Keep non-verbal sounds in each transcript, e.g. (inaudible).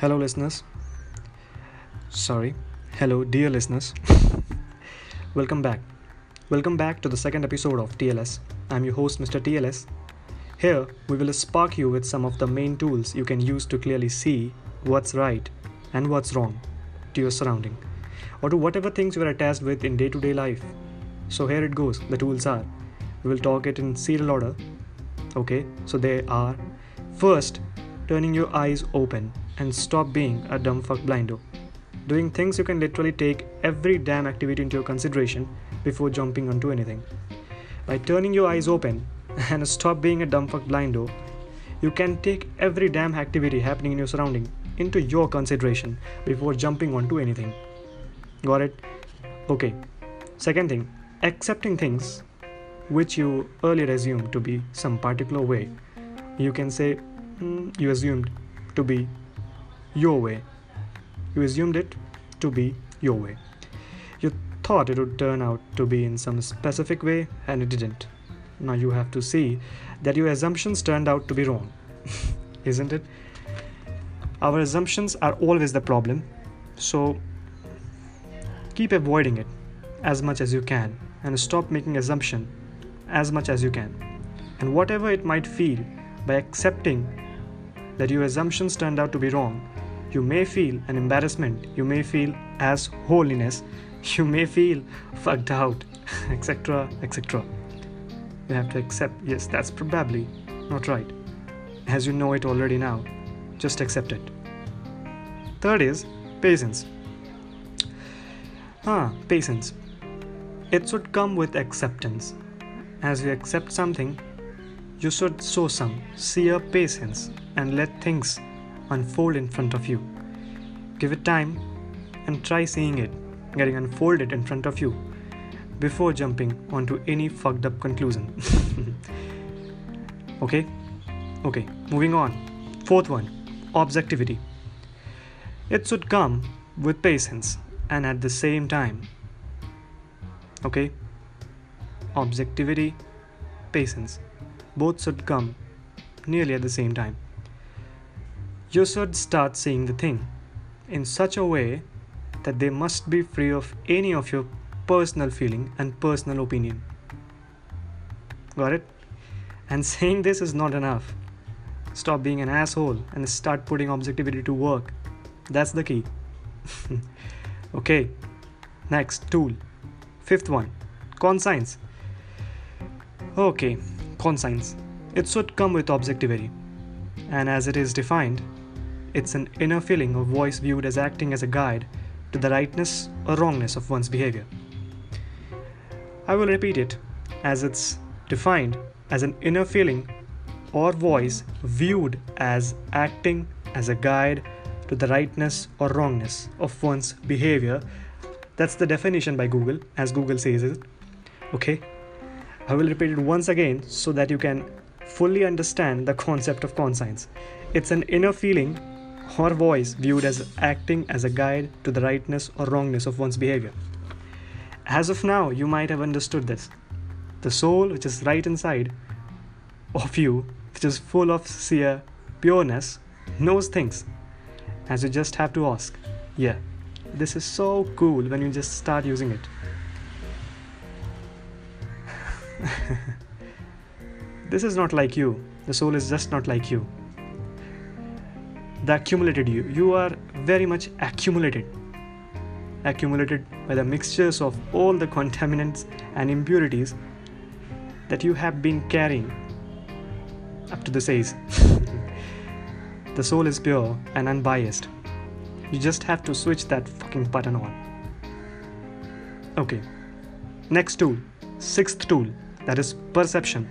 Hello, listeners. Sorry. Hello, dear listeners. (laughs) Welcome back. Welcome back to the second episode of TLS. I'm your host, Mr. TLS. Here, we will spark you with some of the main tools you can use to clearly see what's right and what's wrong to your surrounding or to whatever things you are attached with in day to day life. So, here it goes the tools are. We will talk it in serial order. Okay, so they are first, turning your eyes open and stop being a dumb fuck blindo. Doing things you can literally take every damn activity into your consideration before jumping onto anything. By turning your eyes open (laughs) and stop being a dumb fuck blindo, you can take every damn activity happening in your surrounding into your consideration before jumping onto anything. Got it? Okay. Second thing, accepting things which you earlier assumed to be some particular way. You can say you assumed to be your way. You assumed it to be your way. You thought it would turn out to be in some specific way and it didn't. Now you have to see that your assumptions turned out to be wrong. (laughs) Isn't it? Our assumptions are always the problem. So keep avoiding it as much as you can and stop making assumption as much as you can. And whatever it might feel by accepting that your assumptions turned out to be wrong you may feel an embarrassment, you may feel as holiness, (laughs) you may feel fucked out, etc. etc. You have to accept, yes, that's probably not right. As you know it already now, just accept it. Third is patience. Ah, patience. It should come with acceptance. As you accept something, you should show some sheer patience and let things unfold in front of you. Give it time and try seeing it getting unfolded in front of you before jumping onto any fucked up conclusion. (laughs) okay? Okay, moving on. Fourth one objectivity. It should come with patience and at the same time. Okay? Objectivity, patience. Both should come nearly at the same time you should start seeing the thing in such a way that they must be free of any of your personal feeling and personal opinion. Got it? And (laughs) saying this is not enough. Stop being an asshole and start putting objectivity to work. That's the key. (laughs) okay, next tool. Fifth one conscience. Okay, conscience. It should come with objectivity. And as it is defined, it's an inner feeling of voice viewed as acting as a guide to the rightness or wrongness of one's behavior. I will repeat it as it's defined as an inner feeling or voice viewed as acting as a guide to the rightness or wrongness of one's behavior. That's the definition by Google, as Google says it. Okay? I will repeat it once again so that you can fully understand the concept of conscience. It's an inner feeling or voice viewed as acting as a guide to the rightness or wrongness of one's behavior. As of now, you might have understood this. The soul, which is right inside of you, which is full of sheer pureness, knows things. As you just have to ask, yeah, this is so cool when you just start using it. This is not like you. The soul is just not like you. The accumulated you. You are very much accumulated. Accumulated by the mixtures of all the contaminants and impurities that you have been carrying up to this age. (laughs) The soul is pure and unbiased. You just have to switch that fucking button on. Okay. Next tool. Sixth tool. That is perception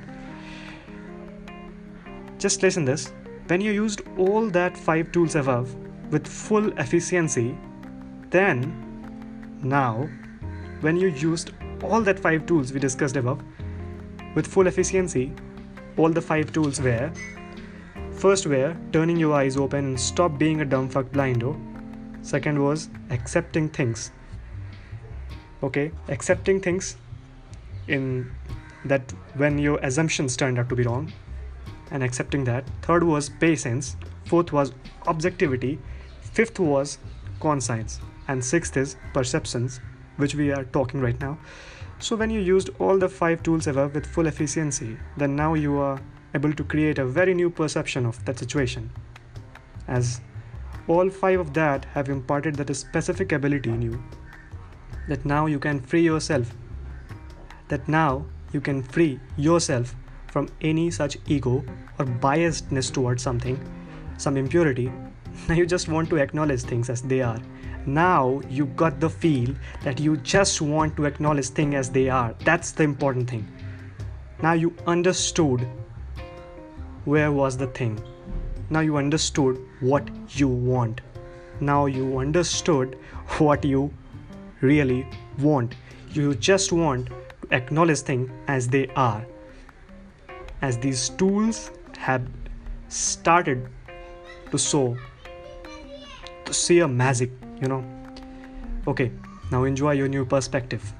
just listen this when you used all that five tools above with full efficiency, then now when you used all that five tools we discussed above with full efficiency, all the five tools were first were turning your eyes open and stop being a dumb fuck blindo. Second was accepting things. Okay, accepting things in that when your assumptions turned out to be wrong and accepting that. Third was patience. Fourth was objectivity. fifth was conscience, and sixth is perceptions, which we are talking right now. So, when you used all the five tools above with full efficiency, then now you are able to create a very new perception of that situation. As all five of that have imparted that specific ability in you, that now you can free yourself, that now you can free yourself from any such ego or biasedness towards something, some impurity. Now (laughs) you just want to acknowledge things as they are. Now you got the feel that you just want to acknowledge things as they are. That's the important thing. Now you understood where was the thing. Now you understood what you want. Now you understood (laughs) what you really want. You just want to acknowledge things as they are as these tools have started to show to see a magic you know. Okay now enjoy your new perspective.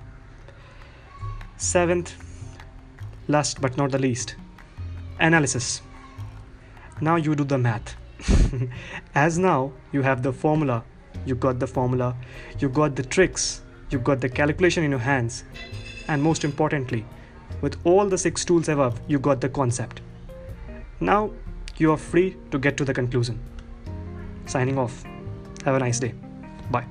Seventh last but not the least analysis. Now you do the math. (laughs) As now you have the formula. You got the formula. You got the tricks. You got the calculation in your hands. And most importantly with all the six tools above you got the concept. Now you are free to get to the conclusion. Signing off. Have a nice day. Bye.